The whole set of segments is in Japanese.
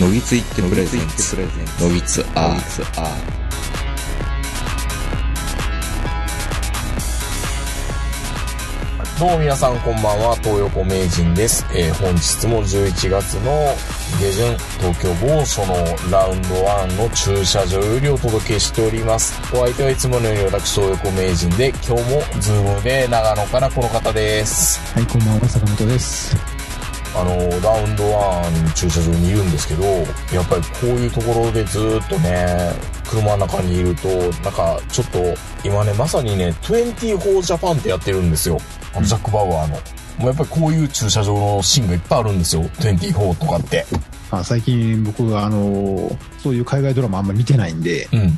のぎついってプレゼンツのぎつアどうも皆さんこんばんは、東横名人です。えー本日も11月の下旬、東京某所のラウンド1の駐車場よりお届けしております。お相手はいつものように私、東横名人で、今日もズームで長野からこの方です。はい、こんばんは、坂本です。あの、ラウンド1駐車場にいるんですけど、やっぱりこういうところでずーっとね、車の中にいると、なんかちょっと、今ね、まさにね、24ジャパンってやってるんですよ。あの、ジャック・バウアーの。もうやっぱりこういう駐車場のシーンがいっぱいあるんですよ。24とかって。あ最近僕は、あのそういう海外ドラマあんまり見てないんで、うん。違い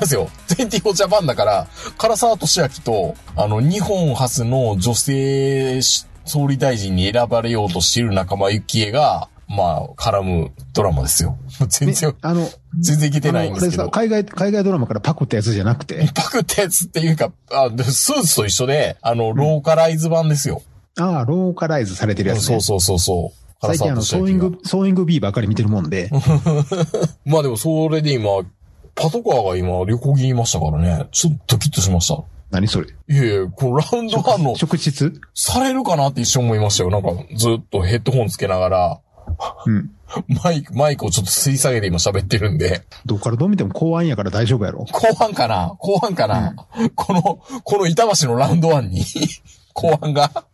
ますよ。24ジャパンだから、唐沢俊明と、あの、日本初の女性総理大臣に選ばれようとしている仲間由紀恵が、まあ、絡むドラマですよ。全然、あの、全然いけてないんですけど。海外、海外ドラマからパクったやつじゃなくて、パクったやつっていうか、あでスーツと一緒で、あの、ローカライズ版ですよ。ああ、ローカライズされてるやつ、ね。そうそうそうそう。最近あの、ソーイング、ソーイング B ばっかり見てるもんで、まあでもそれで今、パトカーが今旅行着にいましたからね、ちょっとドキッとしました。何それ？いやいや、このラウンドワンの、職質？されるかなって一瞬思いましたよ。なんかずっとヘッドホンつけながら、うん。マイク、マイクをちょっと吸い下げて今喋ってるんで、どっからどう見ても公安やから大丈夫やろ。後半かな？後半かな、この、この板橋のラウンドワンに、後半が。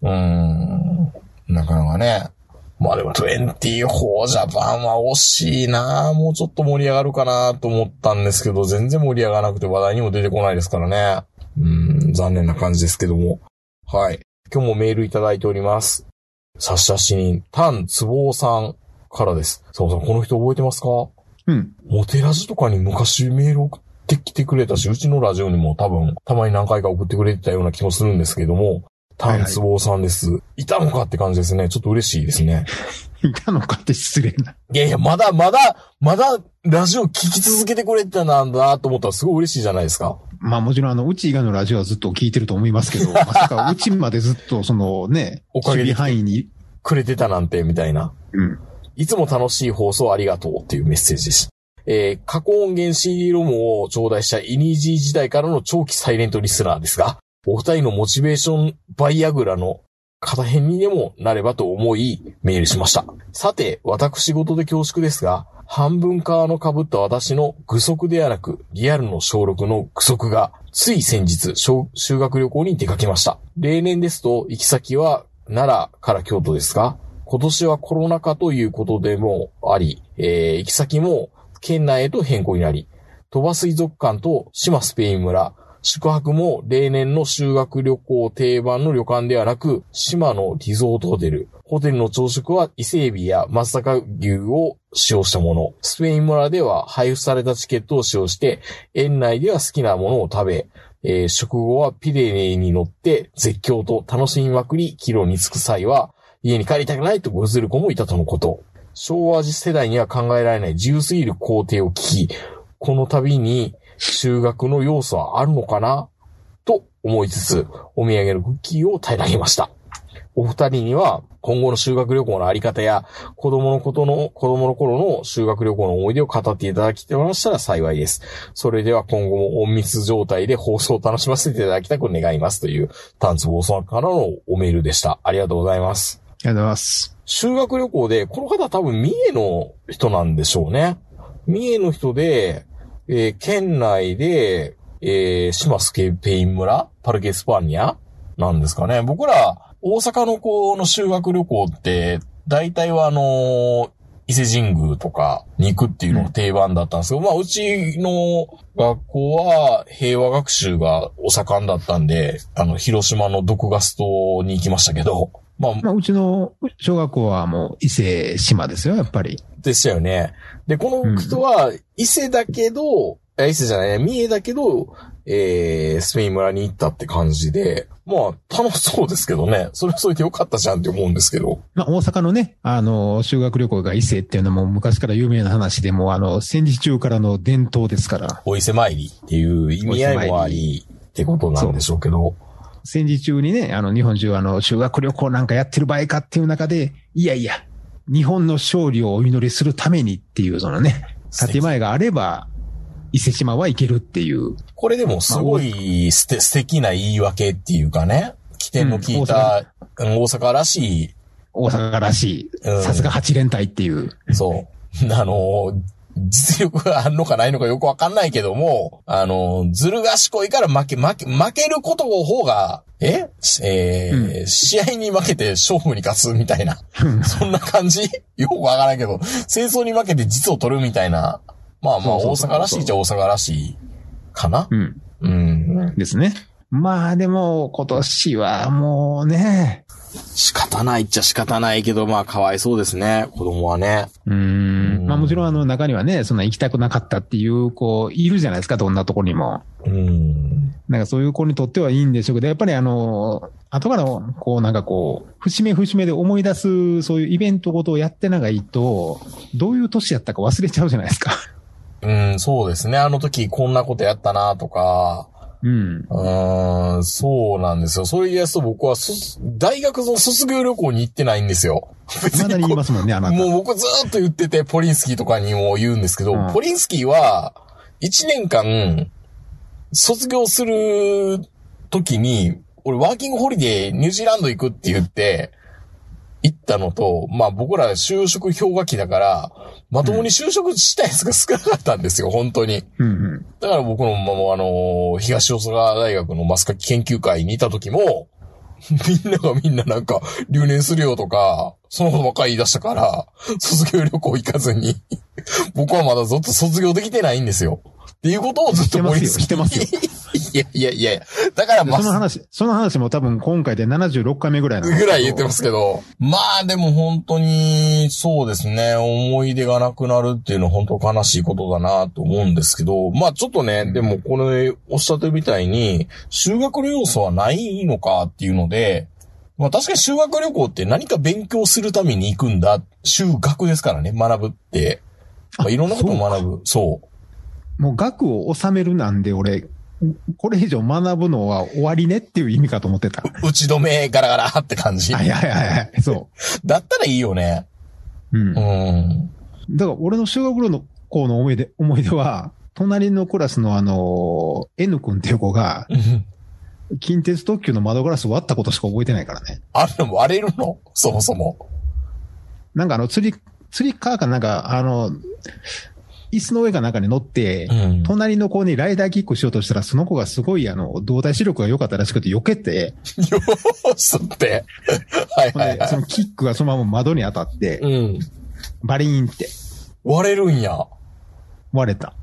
うーん。なかなかね。まあでも24ジャパンは惜しいなもうちょっと盛り上がるかなと思ったんですけど、全然盛り上がらなくて話題にも出てこないですからね。うん、残念な感じですけども。はい。今日もメールいただいております。差出人、タンツボウさんからです。さおさん、この人覚えてますか？うん。モテラジとかに昔メール送ってきてくれたし、うちのラジオにも多分、たまに何回か送ってくれてたような気もするんですけども、タンツボウさんです。いたのかって感じですね。ちょっと嬉しいですね。いたのかって失礼な。いやいや、まだ、まだ、まだ、ラジオ聞き続けてくれてたんだと思ったらすごい嬉しいじゃないですか。まあもちろんあの、うち以外のラジオはずっと聞いてると思いますけど、まさかうちまでずっとそのね、おかげで範囲に、くれてたなんて、みたいな。うん。いつも楽しい放送ありがとうっていうメッセージです。えー、過去音源 CD ロムを頂戴したイニージー時代からの長期サイレントリスナーですが、お二人のモチベーションバイアグラの片辺にでもなればと思いメールしました。さて、私事で恐縮ですが、半分側の被った私の具足ではなく、リアルの小6の具足が、つい先日、修学旅行に出かけました。例年ですと、行き先は奈良から京都ですが、今年はコロナ禍ということでもあり、えー行き先も県内へと変更になり、鳥羽水族館と島スペイン村、宿泊も例年の修学旅行定番の旅館ではなく、島のリゾートホテル。ホテルの朝食は伊勢海老や松阪牛を使用したもの。スペイン村では配布されたチケットを使用して、園内では好きなものを食べ、えー食後はピレネに乗って絶叫と楽しみまくり、帰路に着く際は、家に帰りたくないとごずる子もいたとのこと。昭和世代には考えられない自由すぎる工程を聞き、この旅に修学の要素はあるのかな？と思いつつ、お土産のクッキーを平らげました。お二人には今後の修学旅行のあり方や子供のことの、子供の頃の修学旅行の思い出を語っていただきましたら幸いです。それでは今後も隠密状態で放送を楽しませていただきたく願いますという、タンツボーさんからのおメールでした。ありがとうございます。ありがとうございます。修学旅行で、この方多分三重の人なんでしょうね。三重の人で、えー県内で、えー、島スケペイン村パルケスパーニャなんですかね。僕ら、大阪の子の修学旅行って、大体はあのー伊勢神宮とかに行くっていうのが定番だったんですけど、まあ、うちの学校は平和学習がお盛んだったんで、あの、広島の毒ガストに行きましたけど、まあ、まあうちの小学校はもう伊勢島ですよ、やっぱり。でしたよね。で、この人は、伊勢だけど、あ伊勢じゃない、三重だけど、えー、スペイン村に行ったって感じで、まあ、楽しそうですけどね。それはそれでよかったじゃんって思うんですけど。まあ、大阪のね、あの、修学旅行が伊勢っていうのも昔から有名な話でも、あの、戦時中からの伝統ですから、お伊勢参りっていう意味合いもあり、ってことなんでしょうけど。戦時中にね、あの、日本中あの、修学旅行なんかやってる場合かっていう中で、いやいや、日本の勝利をお祈りするためにっていう、そのね、建前があれば、伊勢島はいけるっていう。これでもすごい素敵素敵な言い訳っていうかね、起点の効いた、うん大阪らしい、大阪らしうんい、さすが八連隊っていう。そう。あの、実力があるのかないのかよくわかんないけども、あの、ずる賢いから負け、負け、負けることの方が、え？えー試合に負けて勝負に勝つみたいな。そんな感じ？よくわからんけど、戦争に負けて実を取るみたいな。まあまあ、大阪らしいっちゃ大阪らしいかな。うん。うん。ですね。まあでも、今年はもうね、仕方ないっちゃ仕方ないけど、まあ、かわいそうですね。子供はね。うーん。まあもちろんあの中にはね、そんな行きたくなかったっていう子いるじゃないですか、どんなとこにも。うん。なんかそういう子にとってはいいんでしょうけど、やっぱりあの、後からこうなんかこう、節目節目で思い出す、そういうイベントごとをやってないと、どういう年やったか忘れちゃうじゃないですか。うん、そうですね。あの時こんなことやったなとか、うん。うーん、そうなんですよ。そういうやつと僕はそ、大学の卒業旅行に行ってないんですよ。まだに言いますもんね、あなた。もう僕ずーっと言ってて、ポリンスキーとかにも言うんですけど、うんポリンスキーは、1年間、卒業する時に、俺ワーキングホリデーニュージーランド行くって言って、行ったのと、まあ僕ら就職氷河期だから、まともに就職したやつが少なかったんですよ、本当に。うんうん。だから僕の、まあ、あの、東大阪大学のマスカキ研究会にいた時も、みんながみんななんか、留年するよとか、そのことばっかり言い出したから、卒業旅行行かずに、僕はまだずっと卒業できてないんですよ。っていうことをずっと森してますよいやいやいやいや、だからまその話、その話も多分今回で76回目ぐらいなぐらい言ってますけど。まあでも本当に、そうですね、思い出がなくなるっていうのは本当悲しいことだなと思うんですけど、まあちょっとね、でもこれおっしゃってるみたいに、修学の要素はないのかっていうので、まあ確かに修学旅行って何か勉強するために行くんだ。修学ですからね、学ぶって。まあ、いろんなことを学ぶ。そう。もう額を納めるなんで俺、これ以上学ぶのは終わりねっていう意味かと思ってた。打ち止めガラガラって感じ。はいはいはいはい。そ だったらいいよね。う。うん。うだかん。ら俺の修学旅行の思い出、思い出は、隣のクラスのあの、N 君っていう子が、近鉄特急の窓ガラス割ったことしか覚えてないからね。あれも割れるの？そもそも。なんかあの、釣り、釣りカーかなんか、あの、椅子の上かなんかに乗って、うん。隣の子にライダーキックしようとしたら、その子がすごいあの、動体視力が良かったらしくて避けて、よーしって。はいはいはでそのキックがそのまま窓に当たって、い。うん。バリーンって割れるんや。割れた。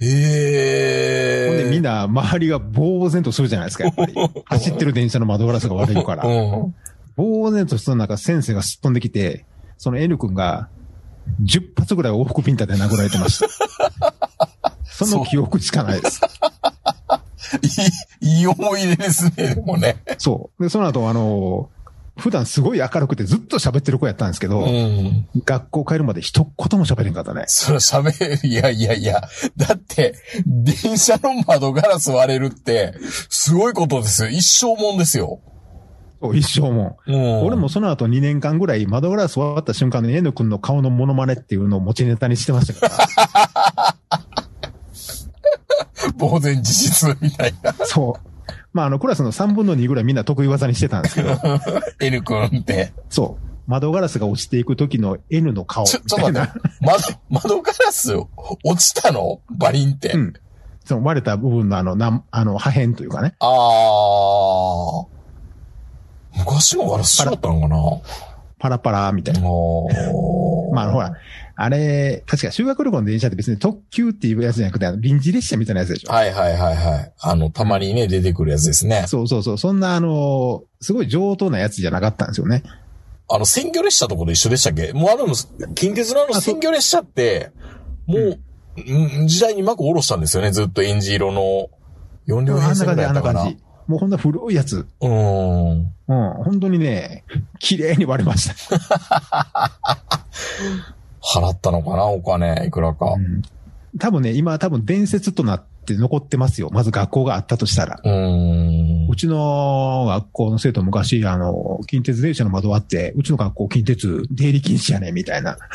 へえ。ほんでみんな周りが呆然とするじゃないですか、やっぱり。走ってる電車の窓ガラスが割れるから。うん。呆然とした中、先生がすっ飛んできて、その N 君が、10発ぐらい往復ピンタで殴られてました。その記憶しかないです。い い、いい思い出ですね、でもね。そう。で、その後、あの、普段すごい明るくてずっと喋ってる子やったんですけど、うん。学校帰るまで一言も喋れんかったね。それ喋る、いやいやいや。だって、電車の窓ガラス割れるって、すごいことですよ。一生もんですよ。そう一生も。うん。俺もその後2年間ぐらい窓ガラス割った瞬間に N 君の顔のモノマネっていうのを持ちネタにしてましたから。呆然自失みたいな。そう。まあ、あの、クラスの3分の2ぐらいみんな得意技にしてたんですけど、N 君って。そう。窓ガラスが落ちていく時の N の顔みちょ、ちょっと。待って。窓、窓ガラス落ちたの？バリンって。うん。その割れた部分のあの、なん、あの、破片というかね。あー。昔のガラス違ったのかな？パラパラみたいな。まあ、ほら、あれ、確か修学旅行の電車って別に特急っていうやつじゃなくて、臨時列車みたいなやつでしょ？はいはいはいはい。あの、たまにね、出てくるやつですね。そうそうそう。そんな、あの、すごい上等なやつじゃなかったんですよね。あの、鮮魚列車とこと一緒でしたっけ？もうあの、近鉄のあのあそう鮮魚列車って、もう、うん時代に幕下ろしたんですよね。ずっとエンジ色の4両あんな感じ、編成ぐらいあんだったかな。な感じ。もうほんな古いやつ。うーん。うん。本当にね、綺麗に割れました。払ったのかなお金、いくらかう。ん多分ね、今多分伝説となって残ってますよ。まず学校があったとしたら。うーん。うちの学校の生徒昔、あの、近鉄電車の窓割って、うちの学校近鉄出入り禁止やね、みたいな。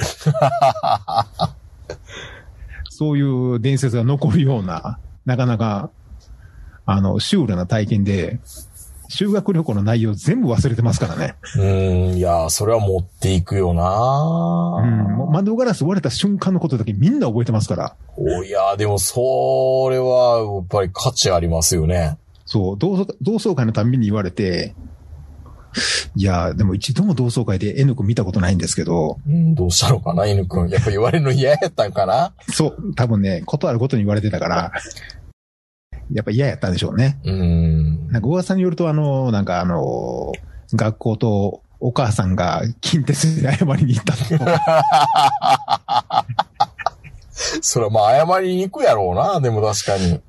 そういう伝説が残るような、なかなか、あの、シュールな体験で、修学旅行の内容全部忘れてますからね。うーん、いや、それは持っていくよなうん。窓ガラス割れた瞬間のことだけみんな覚えてますから。おいや、でも、それは、やっぱり価値ありますよね。そう、同窓同窓会のたんびに言われて、いや、でも一度も同窓会で N 君見たことないんですけど、うん、どうしたのかな、犬くん。やっぱ言われるの嫌やったんかな？そう、多分ね、ことあることに言われてたから、やっぱ嫌やったんでしょうね。うーん。なんか噂によると、あの、なんかあの、学校とお母さんが近鉄に謝りに行ったと。それはまあ、謝りに行くやろうな、でも確かに。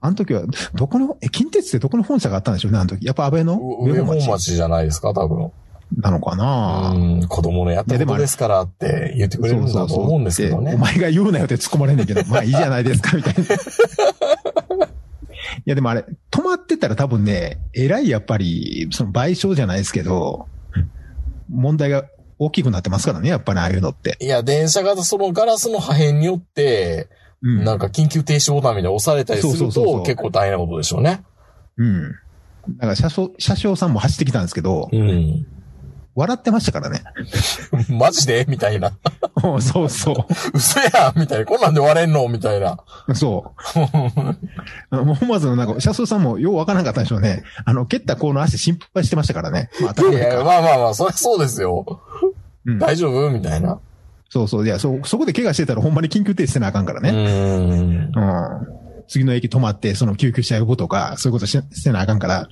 あの時は、どこの、え、近鉄ってどこの本社があったんでしょうね、あの時。やっぱ安倍のう上本町じゃないですか、多分。なのかなうん、子供のやったことですからって言ってくれるんだと思うんですけどね。お前が言うなよって突っ込まれんねんけど、まあいいじゃないですか、みたいな。いやでもあれ、止まってたら多分ね、えらいやっぱり、その賠償じゃないですけど、問題が大きくなってますからね、やっぱりああいうのって。いや、電車がそのガラスの破片によって、うん。なんか緊急停止ボタンみたいなの押されたりすると結構大変なことでしょうね。うん。だから車掌、車掌さんも走ってきたんですけど、うん。笑ってましたからね。マジで？みたいな。うんそうそ嘘やんみたいな。こんなんで割れんの？みたいな。う。そう。あの思わずなんか、車掌さんもようわからなかったんでしょうね。あの、蹴った子の足心配してましたからね。まあ、当たり前。まあまあまあ、そりゃそうですよ。うん大丈夫？みたいな。そうそう。いや、そ、そこで怪我してたらほんまに緊急停止せなあかんからうね。ん。うん。次の駅止まって、その救急車呼ぶとか、そういうことしせなあかんから。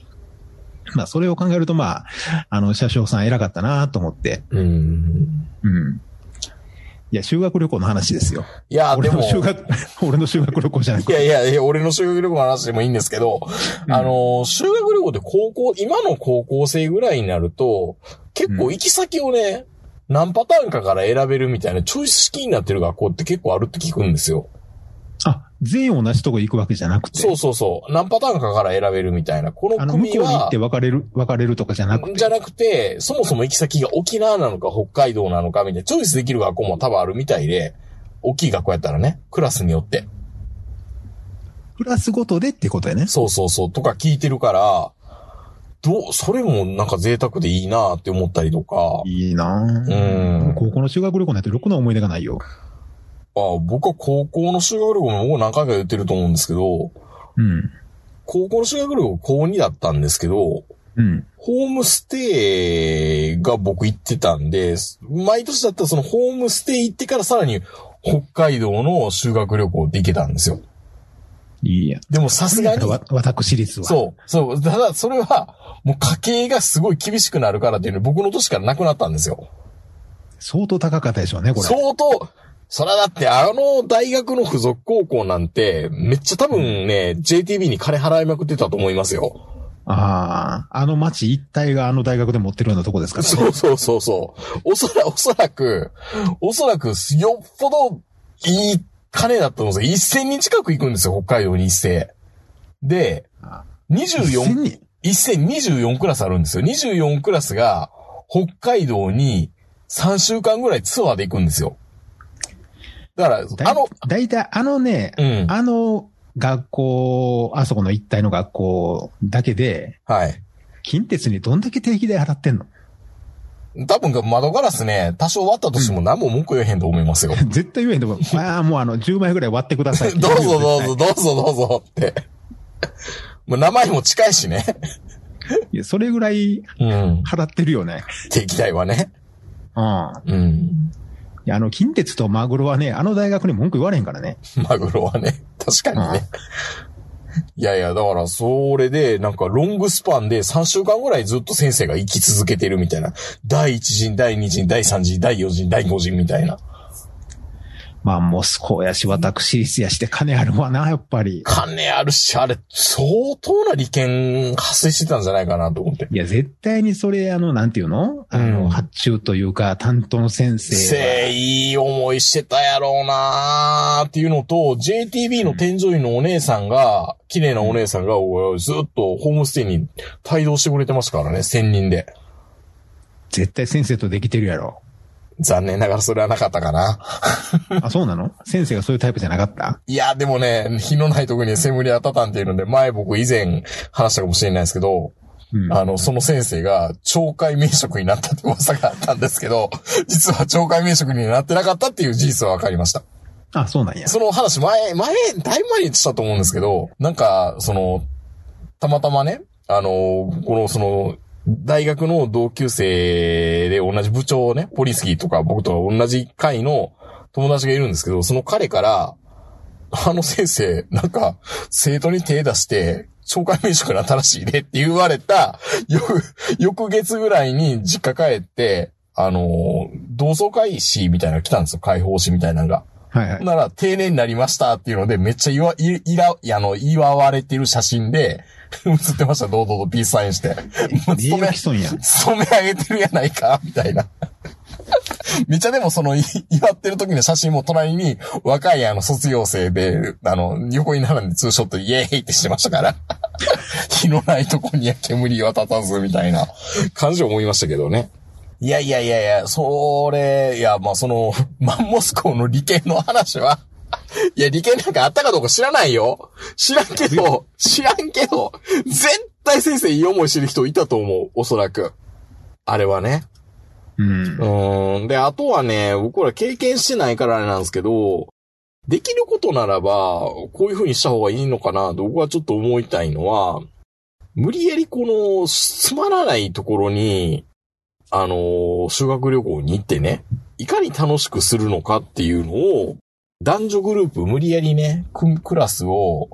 まあ、それを考えると、まあ、あの、車掌さん偉かったなと思って。うん。うん。いや、修学旅行の話ですよ。いや、でも俺の、修学、俺の修学旅行じゃなくいて。やいやいや、俺の修学旅行の話でもいいんですけど、あの、修学旅行で高校、今の高校生ぐらいになると、結構行き先をね、何パターンかから選べるみたいなチョイス式になってる学校って結構あるって聞くんですよ。あ、全員同じとこ行くわけじゃなくて。そうそうそう。何パターンかから選べるみたいな。このあの、向組はこうに行って、別れる、別れるとかじゃなくて。じゃなくて、そもそも行き先が沖縄なのか北海道なのかみたいな、チョイスできる学校も多分あるみたいで、大きい学校やったらね、クラスによって。クラスごとでってことやね。そうそうそう、とか聞いてるから、どう、それもなんか贅沢でいいなって思ったりとか、いいなうぁん。高校の修学旅行なんてろくな思い出がないよ。あ僕は高校の修学旅行ももう何回か言ってると思うんですけど、うん。高校の修学旅行高2だったんですけど、うん。ホームステイが僕行ってたんで、毎年だったらそのホームステイ行ってからさらに北海道の修学旅行って行けたんですよ。いいや。でもさすがに、わ 私立は。そう、そう、ただそれはもう家計がすごい厳しくなるからっていうので僕の年からなくなったんですよ。相当高かったでしょうね、これ。相当、それはだってあの大学の付属高校なんてめっちゃ多分ね、JTB に金払いまくってたと思いますよ。ああ、あの町一帯があの大学で持ってるようなとこですからね。そうそうそうそう。おそら、おそらく、おそらく、よっぽどいい金だったんですよ。1000人近く行くんですよ、北海道に一斉。で、1000 24、人？1024クラスあるんですよ。24クラスが北海道に3週間ぐらいツアーで行くんですよ。だから、だあの、だいたいあのね、うん。あの学校、あそこの一帯の学校だけで、はい。近鉄にどんだけ定期代払ってんの？多分窓ガラスね、多少割ったとしても何も文句言えへんと思いますよ。絶対言えんと思う。あ あ、もうあの、10枚ぐらい割ってください どうぞどうぞ、絶どうぞどうぞって。もう名前も近いしね。対いやそれぐらいうん。払ってるよね。定期代はね。うん。うん。いや、あの、近鉄とマグロはね、あの大学に文句言われへんからね。マグロはね。確かにね。いやいや、だから、それで、なんか、ロングスパンで3週間ぐらいずっと先生が生き続けてるみたいな。第1陣、第2陣、第3陣、第4陣、第5陣みたいな。まあ、モスコやし、私立やして金あるわな、やっぱり。金あるし、あれ、相当な利権発生してたんじゃないかなと思って。いや、絶対にそれ、あの、なんていうの？あの、うん発注というか、担当の先生せは。いい思いしてたやろうなーっていうのと、JTB の添乗員のお姉さんが、綺麗なお姉さんが、おずっとホームステイに帯同してくれてましたからね、専任で。絶対先生とできてるやろ。残念ながらそれはなかったかな。あ、そうなの？先生がそういうタイプじゃなかった？いや、でもね、火のないとこにセムリアタタンっていうので、前僕以前話したかもしれないですけど、うん。あの、その先生が懲戒免職になったって噂があったんですけど、実は懲戒免職になってなかったっていう事実は分かりました。あ、そうなんや。その話前、前、だいぶ前にしたと思うんですけど、なんか、その、たまたまね、あの、この、その、大学の同級生で同じ部長をね、ポリスキーとか僕と同じ会の友達がいるんですけど、その彼から、あの先生、なんか、生徒に手出して、懲戒免職らしいねって言われた、翌、翌月ぐらいに実家帰って、あの、同窓会誌みたいなのが来たんですよ。解放誌みたいなのが。はいはい。なら、定年になりましたっていうので、めっちゃ祝、い、いら、あの、祝われてる写真で、写ってました、堂々とピースサインして。勤 め誉毀、損やん。勤め上げてるやないか、みたいな。めっちゃでもその、い祝ってる時の写真も隣に、若いあの、卒業生で、あの、横に並んでツーショットでイエーイってしてましたから。火のないとこには煙は立たず、みたいな感じを思いましたけどね。いやいやいやいや、それ、いや、まあその、マンモス校の利権の話は、いや、利権なんかあったかどうか知らないよ。知らんけど、知らんけど、絶対先生いい思いしてる人いたと思う、おそらく。あれはね。うん。うーん。で、あとはね、僕ら経験してないからあれなんですけど、できることならば、こういう風にした方がいいのかなと僕はちょっと思いたいのは、無理やりこの、つまらないところに、あのー修学旅行に行ってね、いかに楽しくするのかっていうのを、男女グループ無理やりね、ククラスを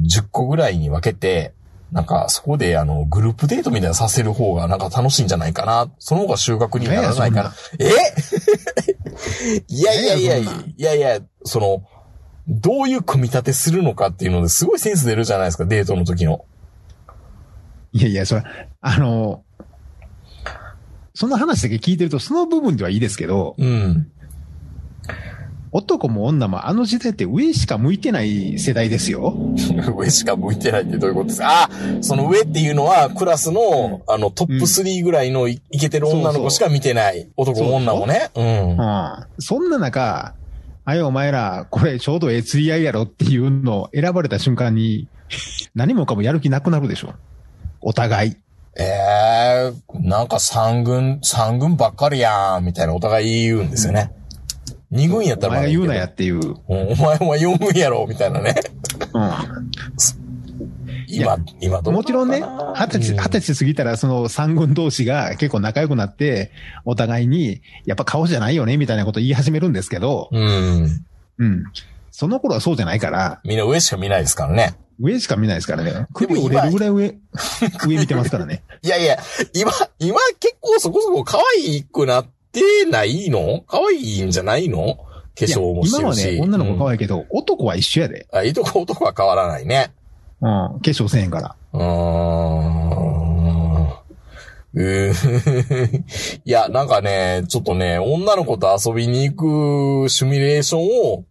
10個ぐらいに分けて、なんかそこであの、グループデートみたいなのさせる方がなんか楽しいんじゃないかな。その方が修学にならないかな。え？いやいやいやいやいや、その、どういう組み立てするのかっていうのですごいセンス出るじゃないですか、デートの時の。いやいや、それ、あの、その話だけ聞いてると、その部分ではいいですけど、うん。男も女もあの時代って上しか向いてない世代ですよ。上しか向いてないってどういうことですか？あその上っていうのは、クラスの、あの、トップ3ぐらいのいいけてる女の子しか見てない。男も女もね。うんう。ん。そんな中、あいお前ら、これちょうどええ釣り合いやろっていうのを選ばれた瞬間に、何もかもやる気なくなるでしょ。お互い。ええなんか三軍、三軍ばっかりやん、みたいなお互い言うんですよね。二軍やったおらまだいいけど前が言うなやっていう。うん。うんお前お前四軍やろ、みたいなね。今、今どうもちろんね、二十歳、うん二十歳過ぎたらその三軍同士が結構仲良くなって、お互いに、やっぱ顔じゃないよねみたいなこと言い始めるんですけど、うん。うん。その頃はそうじゃないから、みんな上しか見ないですからね。上しか見ないですからね。首折れるぐらい上、上見てますからね。いやいや、今、今結構そこそこ可愛くなってないの？可愛いんじゃないの？化粧もしてるし。今はね、女の子可。愛いけど、男は一緒やで。あ、いいとこ男は変わらないね。うん。化粧せんへんから。うーん。う いや、なんかね、ちょっとね、女の子と遊びに行くシミュレーションを、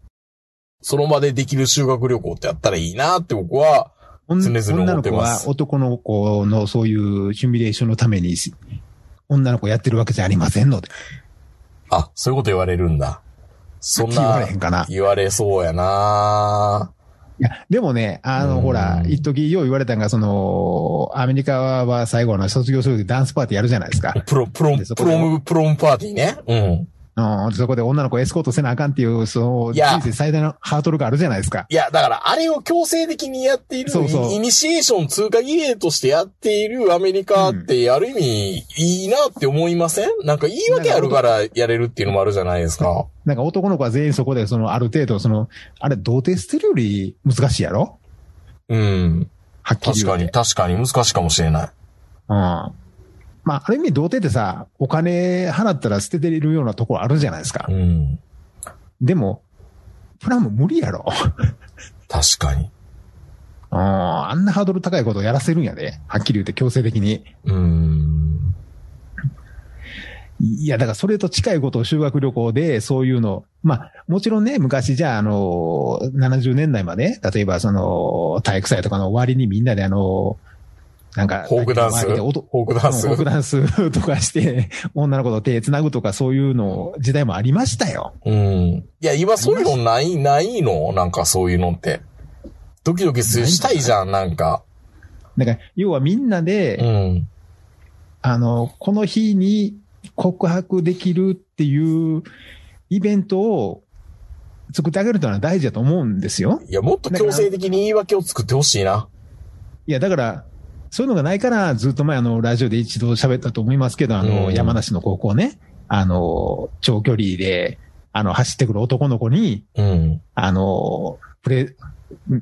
その場でできる修学旅行ってやったらいいなって僕は、女常々思女の子ってますは男の子のそういうシミュレーションのために、女の子やってるわけじゃありませんので。あ、そういうこと言われるんだ。そん言わなれへんかな。言われそうやないや、でもね、あの、うんほら、一時よう言われたんが、その、アメリカは最後の卒業する時ダンスパーティーやるじゃないですか。プロ、プロプロム、プロムパーティーね。うん。うん、そこで女の子エスコートせなあかんっていう、その、人生最大のハードルがあるじゃないですか。いや、だから、あれを強制的にやっている、そうそうイニシエーション通過儀礼としてやっているアメリカって、ある意味、いいなって思いません？なんか言い訳あるからやれるっていうのもあるじゃないですか。なんか男の子は全員そこで、その、ある程度、その、あれ、童貞捨てるより難しいやろ？うん。はっきり言うて確かに、確かに難しいかもしれない。うん。まあ、ある意味、童貞ってさ、お金払ったら捨ててるようなところあるじゃないですかう。ん。でも、プロム無理やろ。確かに。うんあんなハードル高いことをやらせるんやで。はっきり言って強制的に。うーん。いや、だからそれと近いことを修学旅行で、そういうの、まあ、もちろんね、昔じゃあ、あの、70年代まで、例えばその、体育祭とかの終わりにみんなであの、なんか、フォークダンスフォークダンスフォークダンス とかして、女の子と手繋ぐとかそういうの、時代もありましたよ。うん。いや、今そういうのない、ないの？なんかそういうのって。ドキドキするしたいじゃん、なんか。だから、要はみんなうで、ん。あの、この日に告白できるっていうイベントを作ってあげるというのは大事だと思うんですよ。いや、もっと強制的に言い訳を作ってほしいな。いや、だから、そういうのがないから、ずっと前、あの、ラジオで一度喋ったと思いますけど、あの、うん山梨の高校ね、あの、長距離で、あの、走ってくる男の子に、うん。あの、プレ、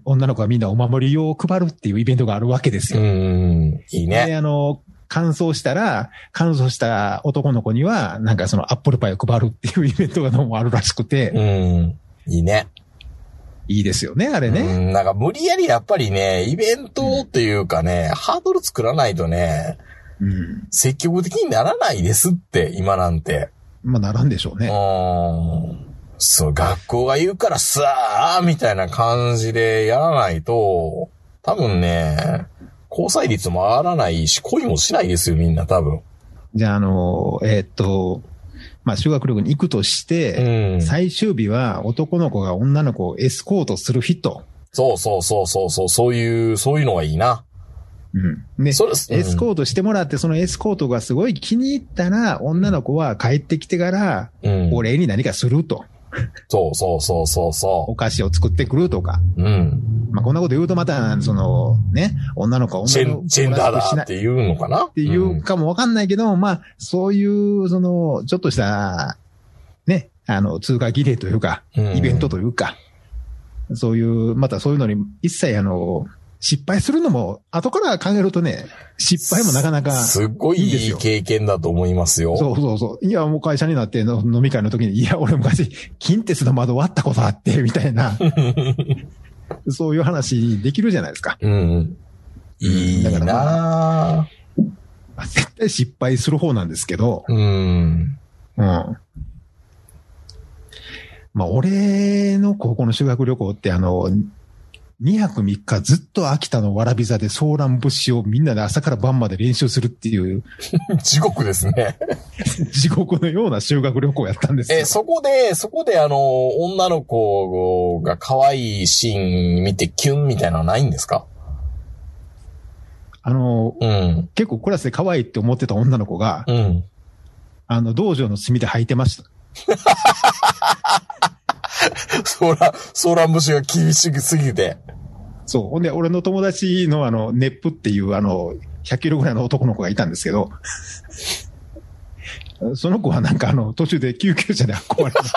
女の子がみんなお守りを配るっていうイベントがあるわけですうよ。ん。いいで、ね。あの、乾燥したら、乾燥した男の子には、なんかそのアップルパイを配るっていうイベントがどうもあるらしくて、うん。いいね。いいですよね、あれね。うん。なんか無理やりやっぱりね、イベントっていうかね、ハードル作らないとね、うん。積極的にならないですって、今なんて。まあ、ならんでしょううね。ん。そう、学校が言うからさあ、みたいな感じでやらないと、多分ね、交際率も上がらないし、恋もしないですよ、みんな多分。じゃあ、あの、えーっと、まあ、修学旅行に行くとして、うん。最終日は男の子が女の子をエスコートする日と。そうそうそうそうそう、そういう、そういうのがいいな。うん。で、そうです。エスコーートしてもらって、そのエスコートがすごい気に入ったら、女の子は帰ってきてから、ト。うん。お礼に何かすると。そうそうそうそうそお菓子を作ってくるとか。う。うん。まあ、こんなこと言うとまた、その、ね、女の子は女の子ジェン、ダーだっていうのかな？っっていうかもわかんないけど、まあ、そういう、その、ちょっとした、ね、あの、通過儀礼というか、イベントというか、そういう、またそういうのに一切あの、失敗するのも、後から考えるとね、失敗もなかなか、すっごいいい経験だと思いますよ。そうそうそう。いや、もう会社になっての飲み会の時に、いや、俺昔、近鉄の窓割ったことあって、みたいな、そういう話できるじゃないですか。うん。いいだからなぁ。まあ絶対失敗する方なんですけど、うん。うん。まあ、俺の高校の修学旅行って、あの、2泊3日ずっと秋田のわらび座でソーラン節をみんなで朝から晩まで練習するっていう 地獄ですね。地獄のような修学旅行やったんですよ。え、そこで、そこであの、女の子が可愛いシーン見てキュンみたいなのはないんですか？あの、うん。結構クラスで可愛いって思ってた女の子が、うん。あの、道場の隅で履いてました。ソーラン、ソーラン節が厳しすぎて。そう。ほんで、俺の友達のあの、ネップっていうあの、100キロぐらいの男の子がいたんですけど、その子はなんかあの、途中で救急車で運ばれた。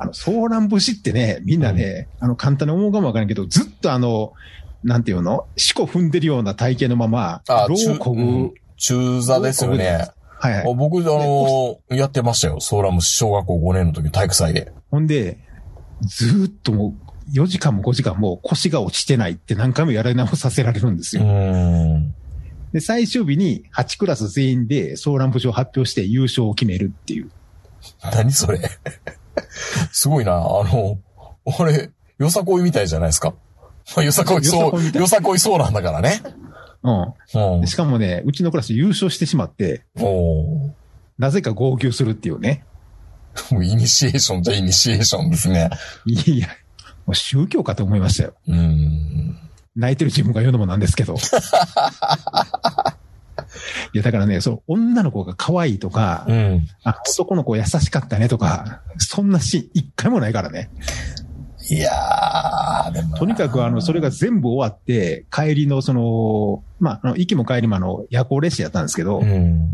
あの、ソーラン節ってね、みんなね、あの、簡単に思うかもわからんけど、ずっとあの、なんていうの？四股踏んでるような体型のまま、あ、ロ中ーこぐ、うん中座ですよね。はいはい。僕、あの、やってましたよ。ソーラン節小学校5年の時体育祭で。ほんで、ずーっともう、4時間も5時間も腰が落ちてないって何回もやら直させられるんですうよ。ん。で、最終日に8クラス全員でソーラン節を発表して優勝を決めるっていう。何それすごいな。あの、あれ、よさこいみたいじゃないですか。まあ、よさこいそう、よさこいそうなんだからね。うん。しかもね、うちのクラス優勝してしまって、おーなぜか号泣するっていうね。もうイニシエーションじゃイニシエーションですね。いや、もう宗教かと思いましたよ。うん。泣いてる自分が言うのもなんですけど。いや、だからね、そう、女の子が可愛いとか、うん。あ、男の子優しかったねとか、そんなシーン一回もないからね。いやー、でもな。とにかくあの、それが全部終わって、帰りのその、まあ、あの、行きも帰りもあの、夜行列車やったんですけど、うん。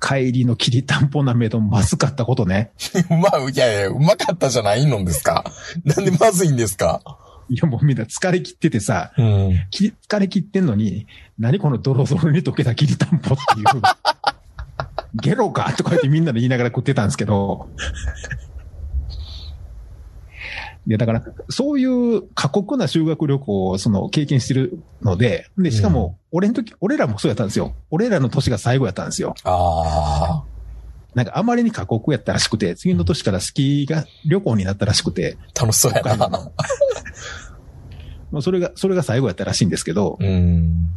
帰りのきりたんぽなめとまずかったことね。う まい、いやいや、うまかったじゃないのですか。なんでまずいんですか？いや、もうみんな疲れ切っててさ、うん。き疲れ切ってんのに、何このドロドロに溶けたきりたんぽっていう。ゲロか？とか言ってみんなで言いながら食ってたんですけど。いや、だから、そういう過酷な修学旅行をその経験してるので、で、しかも、俺の時、俺らもそうやったんですよ。俺らの年が最後やったんですよ。ああ。なんかあまりに過酷やったらしくて、次の年からスキーが旅行になったらしくて、楽しそうやな。もうそれが、それが最後やったらしいんですけど、うん。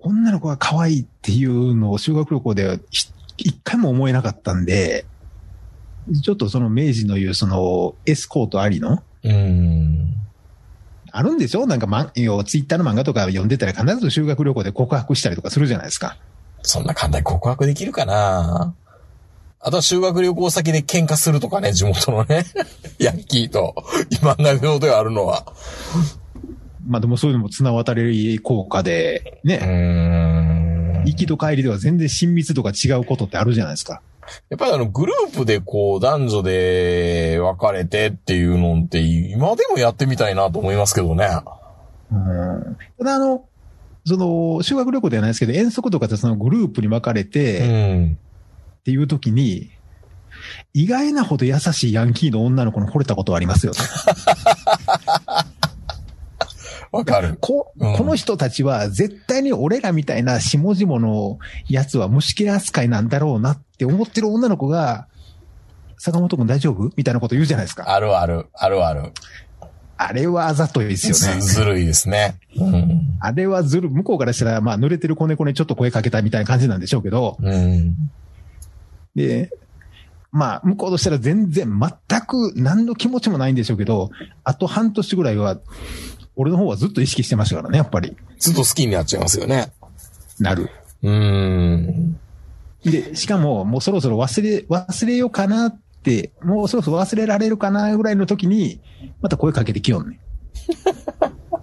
女の子が可愛いっていうのを修学旅行でひ一回も思えなかったんで、ちょっとその明治の言うそのエスコートありのうん。あるんでしょ？なんかま、要はツイッターの漫画とか読んでたら必ず修学旅行で告白したりとかするじゃないですか。そんな簡単に告白できるかな？あとは修学旅行先で喧嘩するとかね、地元のね、ヤンキーと、今漫画上ではあるのは。まあでもそういうのも綱渡り効果で、うね、ん。行きと帰りでは全然親密度が違うことってあるじゃないですか。やっぱりあの、グループでこう、男女で別れてっていうのって、今でもやってみたいなと思いますけどね。うん。ただあの、その、修学旅行ではないですけど、遠足とかでそのグループに分かれて、うん。っていう時に、意外なほど優しいヤンキーの女の子に惚れたことはありますよ。わかる。こうんこの人たちは絶対に俺らみたいな下々のやつは虫切れ扱いなんだろうなって思ってる女の子が、坂本くん大丈夫みたいなこと言うじゃないですか。あるある、あるある。あれはあざといですよねず。ずるいですね。うん。あれはずる、向こうからしたら、まあ濡れてる子猫にちょっと声かけたみたいな感じなんでしょうけど、うん。で、まあ、向こうとしたら全然全く何の気持ちもないんでしょうけど、あと半年ぐらいは、俺の方はずっと意識してましたからね、やっぱり。ずっと好きになっちゃいますよね。なる。うん。で、しかも、もうそろそろ忘れ、忘れようかなって、もうそろそろ忘れられるかなぐらいの時に、また声かけてきよんね。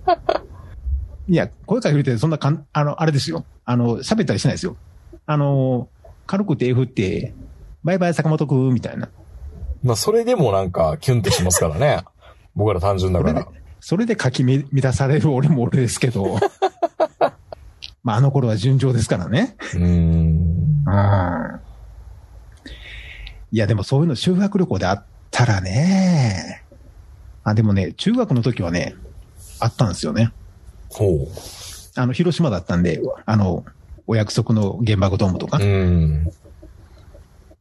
いや、声かけるってそんなかん、あの、あれですよ。あの、喋ったりしないですよ。あの、軽く手振って、バイバイ坂本くんみたいな。まあ、それでもなんか、キュンってしますからね。僕ら単純だから。それで書き乱される俺も俺ですけど。まあ、あの頃は順調ですからね。うん。うん。いや、でもそういうの修学旅行であったらね。あ、でもね、中学の時はね、あったんですよね。ほう。あの、広島だったんで、あの、お約束の原爆ドームとか。うん。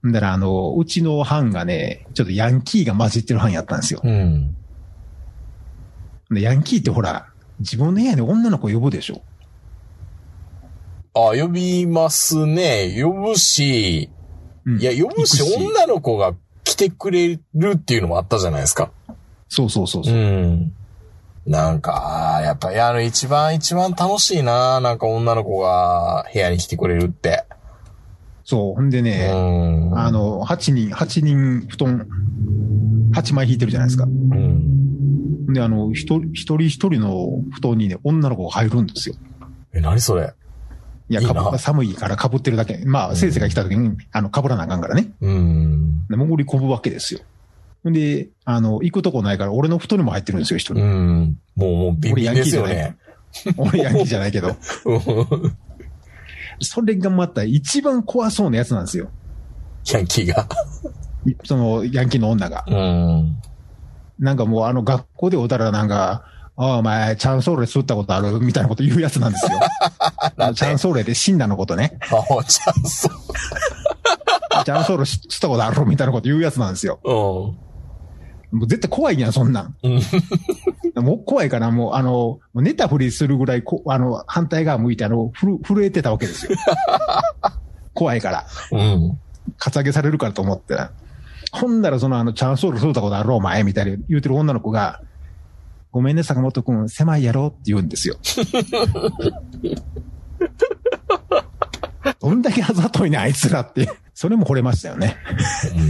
だから、あの、うちの班がね、ちょっとヤンキーが混じってる班やったんですよ。うん。でヤンキーってほら、自分の部屋に女の子呼ぶでしょ？あ、呼びますね。呼ぶし、うんいや、呼ぶし、女の子が来てくれるっていうのもあったじゃないですか。そうそうそうそう。ん。なんか、やっぱりあの一番一番楽しいななんか女の子が部屋に来てくれるって。そう。ほんでうね、ん。あ、の、8人、8人布団、8枚引いてるじゃないですか。うん。で、あの、一人、一人の布団にね、女の子が入るんですよ。え、何それ？いや、いいなかぶ寒いから被ってるだけ。まあ、先生が来た時に、あの、被らなあかんからね。うん。で、潜り込むわけですよ。で、あの、行くとこないから、俺の布団にも入ってるんですよ、一う人。ん。もう、もう、ビンビンですよね。俺ヤンキーじゃないけど。う んそれがまた一番怖そうなやつなんですよ。ヤンキーが。その、ヤンキーの女が。うん。なんかもう、あの、学校でおたらなんか、ああ、お前、チャンソーレ吸ったことある？みたいなこと言うやつなんですよ。チャンソーレで死んだのことね。あ、チャンス。チャンソーレ吸ったことある？みたいなこと言うやつなんですよ。うん。もう絶対怖いやん、そんなん。うん。もう怖いから、もう、あの、寝たふりするぐらいこ、あの、反対側向いて、あの、ふる、震えてたわけですよ。怖いから。うん。カツアゲされるからと思って。ほんなら、その、あの、チャンソール吸ったことあるお前、みたいに言うてる女の子が、ごめんね、坂本くん、狭いやろって言うんですよ。どんだけあざといね、あいつらって。それも惚れましたよね。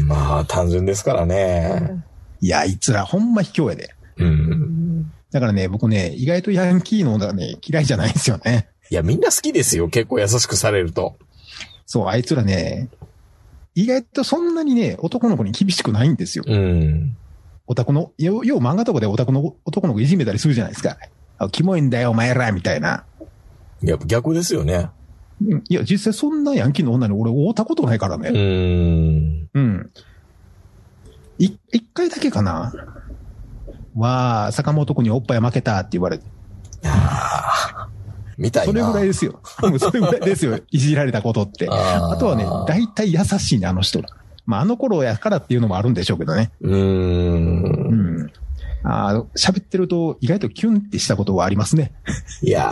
まあ、単純ですからね。いや、あいつら、ほんま卑怯やで。うん。だからね、僕ね、意外とヤンキーの女がね、嫌いじゃないんですよね。いや、みんな好きですよ。結構優しくされると。そう、あいつらね、意外とそんなにね、男の子に厳しくないんですよ。うん。オタクの、よう、よう漫画とかでオタクの男の子いじめたりするじゃないですか。あ、キモいんだよ、お前ら、みたいな。やっぱ逆ですよね。いや、実際そんなヤンキーの女に俺会ったことないからうね。ーん。うん。い、一回だけかなは、坂本君におっぱい負けたって言われて。みたいな。それぐらいですよ。それぐらいですよ。いじられたことって。あとはね、大体優しいね、あの人ら。まあ、あの頃やからっていうのもあるんでしょうけどね。うー。うんん。あー喋ってると意外とキュンってしたことはありますね。いや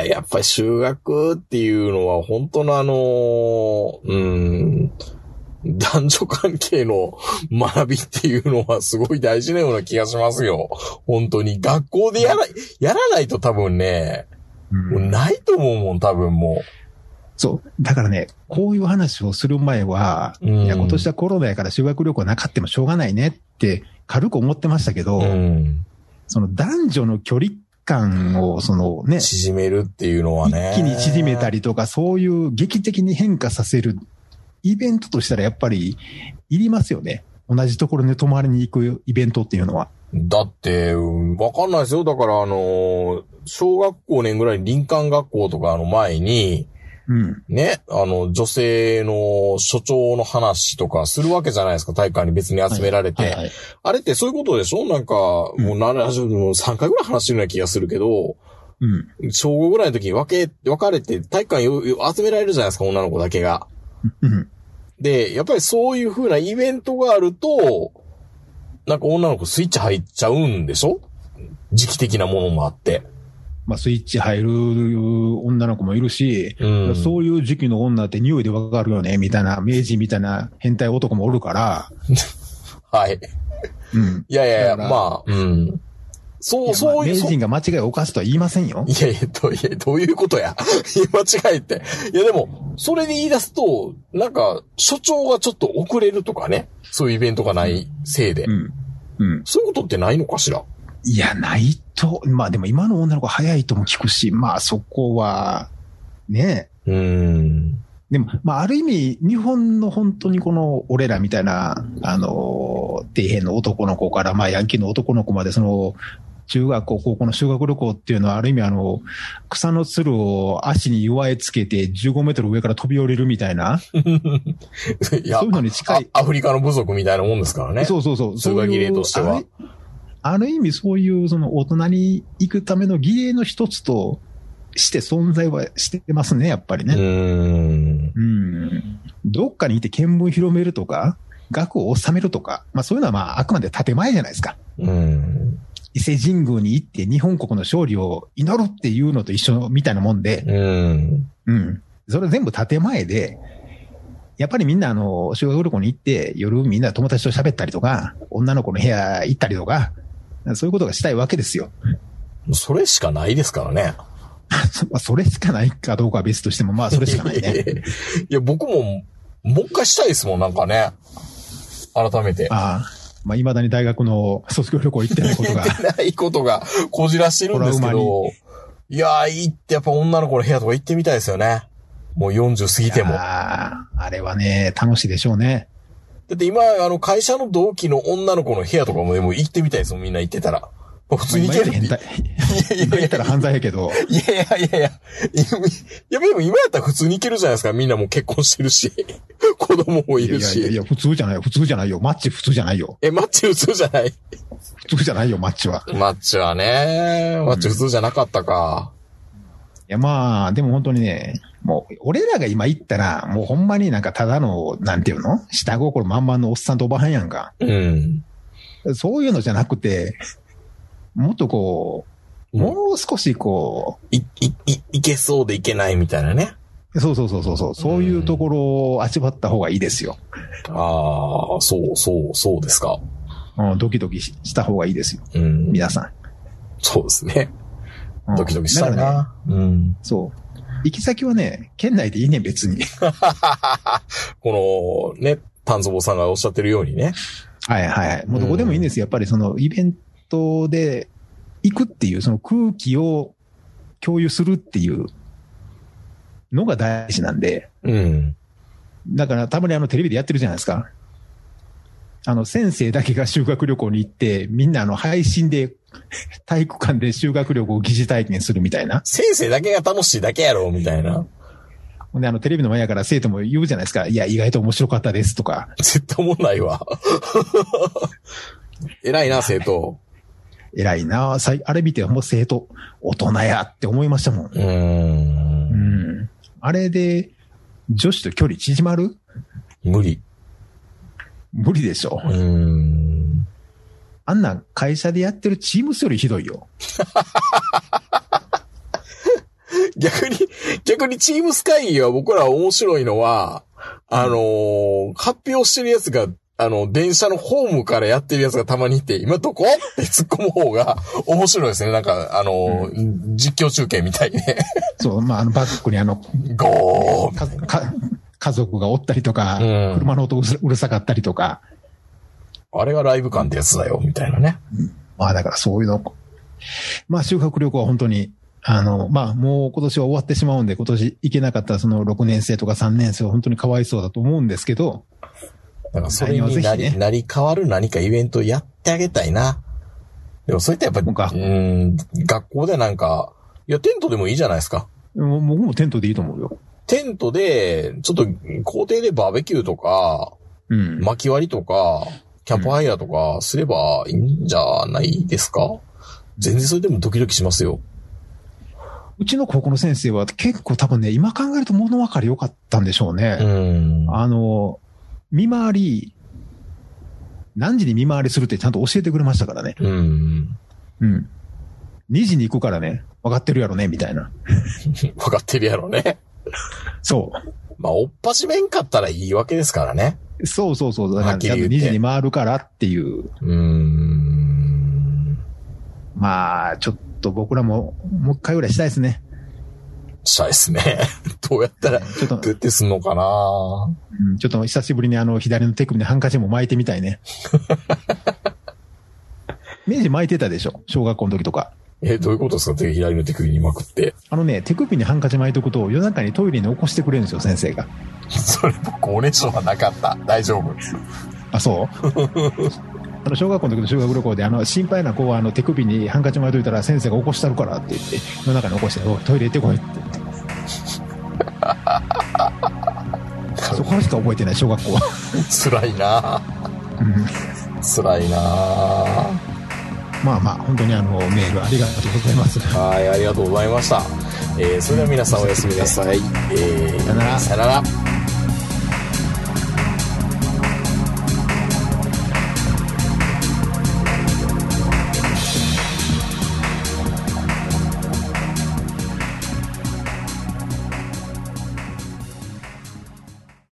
ー、やっぱり修学っていうのは本当のあのー、うん、男女関係の学びっていうのはすごい大事なような気がしますよ。本当に。学校でやら、やらないと多分ね、もうないと思うもん、多分もそう。だからね、こういう話をする前は、うんいや、今年はコロナやから修学旅行なかってもしょうがないねって軽く思ってましたけど、う。うん。その男女の距離感を、そのね、縮めるっていうのはね。一気に縮めたりとか、そういう劇的に変化させるイベントとしたらやっぱりいりますよね。同じところに泊まりに行くイベントっていうのは。だって、うんわかんないですよ。だからあのー小学校年ぐらいに林間学校とかの前に、うん。ね、あの、女性の所長の話とかするわけじゃないですか、体育館に別に集められて。はいはい。あれってそういうことでしょ？なんか、もう70、もう3回ぐらい話してるような気がするけど、うん。小5ぐらいの時に分け、分かれて体育館よよ集められるじゃないですか、女の子だけが。うん。で、やっぱりそういう風なイベントがあると、なんか女の子スイッチ入っちゃうんでしょ？時期的なものもあって。まあ、スイッチ入る女の子もいるし、うん。そういう時期の女って匂いでわかるよね、みたいな、明治みたいな変態男もおるから、はい。うん。いやいやいや、まあ、うん。そう、そういう、名人が間違いを犯すとは言いませんよ。いやいや、どういや どういうことや？間違えって。いやでも、それで言い出すと、なんか、所長がちょっと遅れるとかね。そういうイベントがないせいで。うん。うん。そういうことってないのかしら？いや、ないと、まあでも今の女の子早いとも聞くし、まあそこは、ねうーん。でも、まあある意味、日本の本当にこの、俺らみたいな、あの、底辺の男の子から、まあヤンキーの男の子まで、その、中学校、高校の修学旅行っていうのは、ある意味あの、草のつるを足に弱えつけて15メートル上から飛び降りるみたいな、いやそういうのに近いあアフリカの部族みたいなもんですからね。そうそうそう。通過儀礼としてはある。意味そういうその大人に行くための儀礼の一つとして存在はしてますね、やっぱりうね。ーん。うん。どっかにいて見聞広めるとか、額を収めるとか、まあそういうのはまああくまで建前じゃないですか。うん。伊勢神宮に行って日本国の勝利を祈るっていうのと一緒みたいなもんで、うん。うん。それ全部建前で、やっぱりみんなあの、修学旅行に行って夜みんな友達と喋ったりとか、女の子の部屋行ったりとか、そういうことがしたいわけですよ。それしかないですからね。そ まあそれしかないかどうかは別としても、まあそれしかないね。いや、僕も、もう一回したいですもん、なんかね。改めて。ああ。まあ未だに大学の卒業旅行行ってないことが。ないことがこじらしてるんですけど。いやー、行ってやっぱ女の子の部屋とか行ってみたいですよね。もう40過ぎても。だああ、あれはね、楽しいでしょうね。って今、あの、会社の同期の女の子の部屋とかもでも行ってみたいですもん、みんな行ってたら。普通に行けるって。変態。今言ったら犯罪やけど。いやいやいやいや。いや、でも今やったら普通に行けるじゃないですか。みんなもう結婚してるし。子供もいいやるし。いやいや、普通じゃないよ。普通じゃないよ。マッチ普通じゃないよ。え、マッチ普通じゃない？普通じゃないよ、マッチは。マッチはね。マッチ普通じゃなかったか。いや、まあ、でも本当にね、もう、俺らが今言ったら、もうほんまになんかただの、なんていうの？下心満々のおっさんとおばはんやんか。うん。そういうのじゃなくて、もっとこう、ももう少しこう、い、い、い、いけそうでいけないみたいなね。う、そうそうそうそうそう、そういうところを味わった方がいいですよ。ああ、そう、そう、そうですか。うん、ドキドキしした方がいいですよ。うん。皆さそうですね。ん。うんドキドキしたいだからね、な。うん。そう。行き先はね、県内でいいね、別に。この、ね、丹蔵さんがおっしゃってるようにね。はいはいはい。もうどこでもいいんですよ。やっぱりそのイベントで行くっていう、その空気を共有するっていうのが大事なんで、うん。だからたまにあのテレビでやってるじゃないですか。あの先生だけが修学旅行に行って、みんなあの配信で 体育館で修学旅行を疑似体験するみたいな。先生だけが楽しいだけやろ、みたいな。ほんで、あの、テレビの前やから生徒も言うじゃないですか。いや、意外と面白かったですとか。絶対思んないわ。偉いな、生徒。偉いなさいあれ見て、もう生徒、大人やって思いましたもん。うーんう。ん。あれで、女子と距離縮まる？無理。無理でしょ。うーん。あんなん会社でやってるチームスよりひどいよ。逆に、逆にチームス会議は僕ら面白いのは、あのー発表してるやつが、あの、電車のホームからやってるやつがたまにいて、今どこ？って突っ込む方が面白いですね。なんか、あのー実況中継みたいね。そう、まあ、あの、バックにあの、ゴーか、か、家族がおったりとか、うん車の音うるさかったりとか、あれがライブ感ってやつだよ、みたいなね。まあだからそういうの、まあ修学旅行は本当に、あの、まあもう今年は終わってしまうんで、今年行けなかったその6年生とか3年生は本当にかわいそうだと思うんですけど、だからそれになり、ねなり変わる何かイベントやってあげたいな。でもそれってやっぱり、うん、学校でなんか、いや、テントでもいいじゃないですか。もう僕もテントでいいと思うよ。テントで、ちょっと校庭でバーベキューとか、うん。薪割りとか、キャンプファイヤーとかすればいいんじゃないですか？全然それでもドキドキしますよ。うちの高校の先生は結構多分ね、今考えると物分かり良かったんでしょうね。うん。あの、見回り、何時に見回りするってちゃんと教えてくれましたからね。うん。うん。2時に行くからね、分かってるやろね、みたいな。わかってるやろね。そまあ、おっぱしめんかったらいいわけですからね。う。そうそうそう。だからちゃんとはっきり言って2時に回るからっていう。うーん。まあ、ちょっと僕らも、もう一回ぐらいしたいですね。したいですね。どうやったら、ちょっとどうやってすんのかなうんちょっと久しぶりにあの、左の手首にハンカチも巻いてみたいね。明治巻いてたでしょ？小学校の時とか。え、どういうことですか？手左の手首に巻くって。あのね、手首にハンカチ巻いとくと夜中にトイレに起こしてくれるんですよ、先生が。それ僕、おねしょはなかった。大丈夫。あ、そう？あの、小学校の時の修学旅行で、あの、心配な子は、あの、手首にハンカチ巻いといたら先生が起こしたるからって言って、夜中に起こして、おいトイレ行ってこいって言って。そこしか覚えてない、小学校は。辛いなうん辛いなまあまあ、本当にあの、メールありがとうございます。はい、ありがとうございました。えー、それでは皆さんおやすみなさい。えー、さよならさよなら。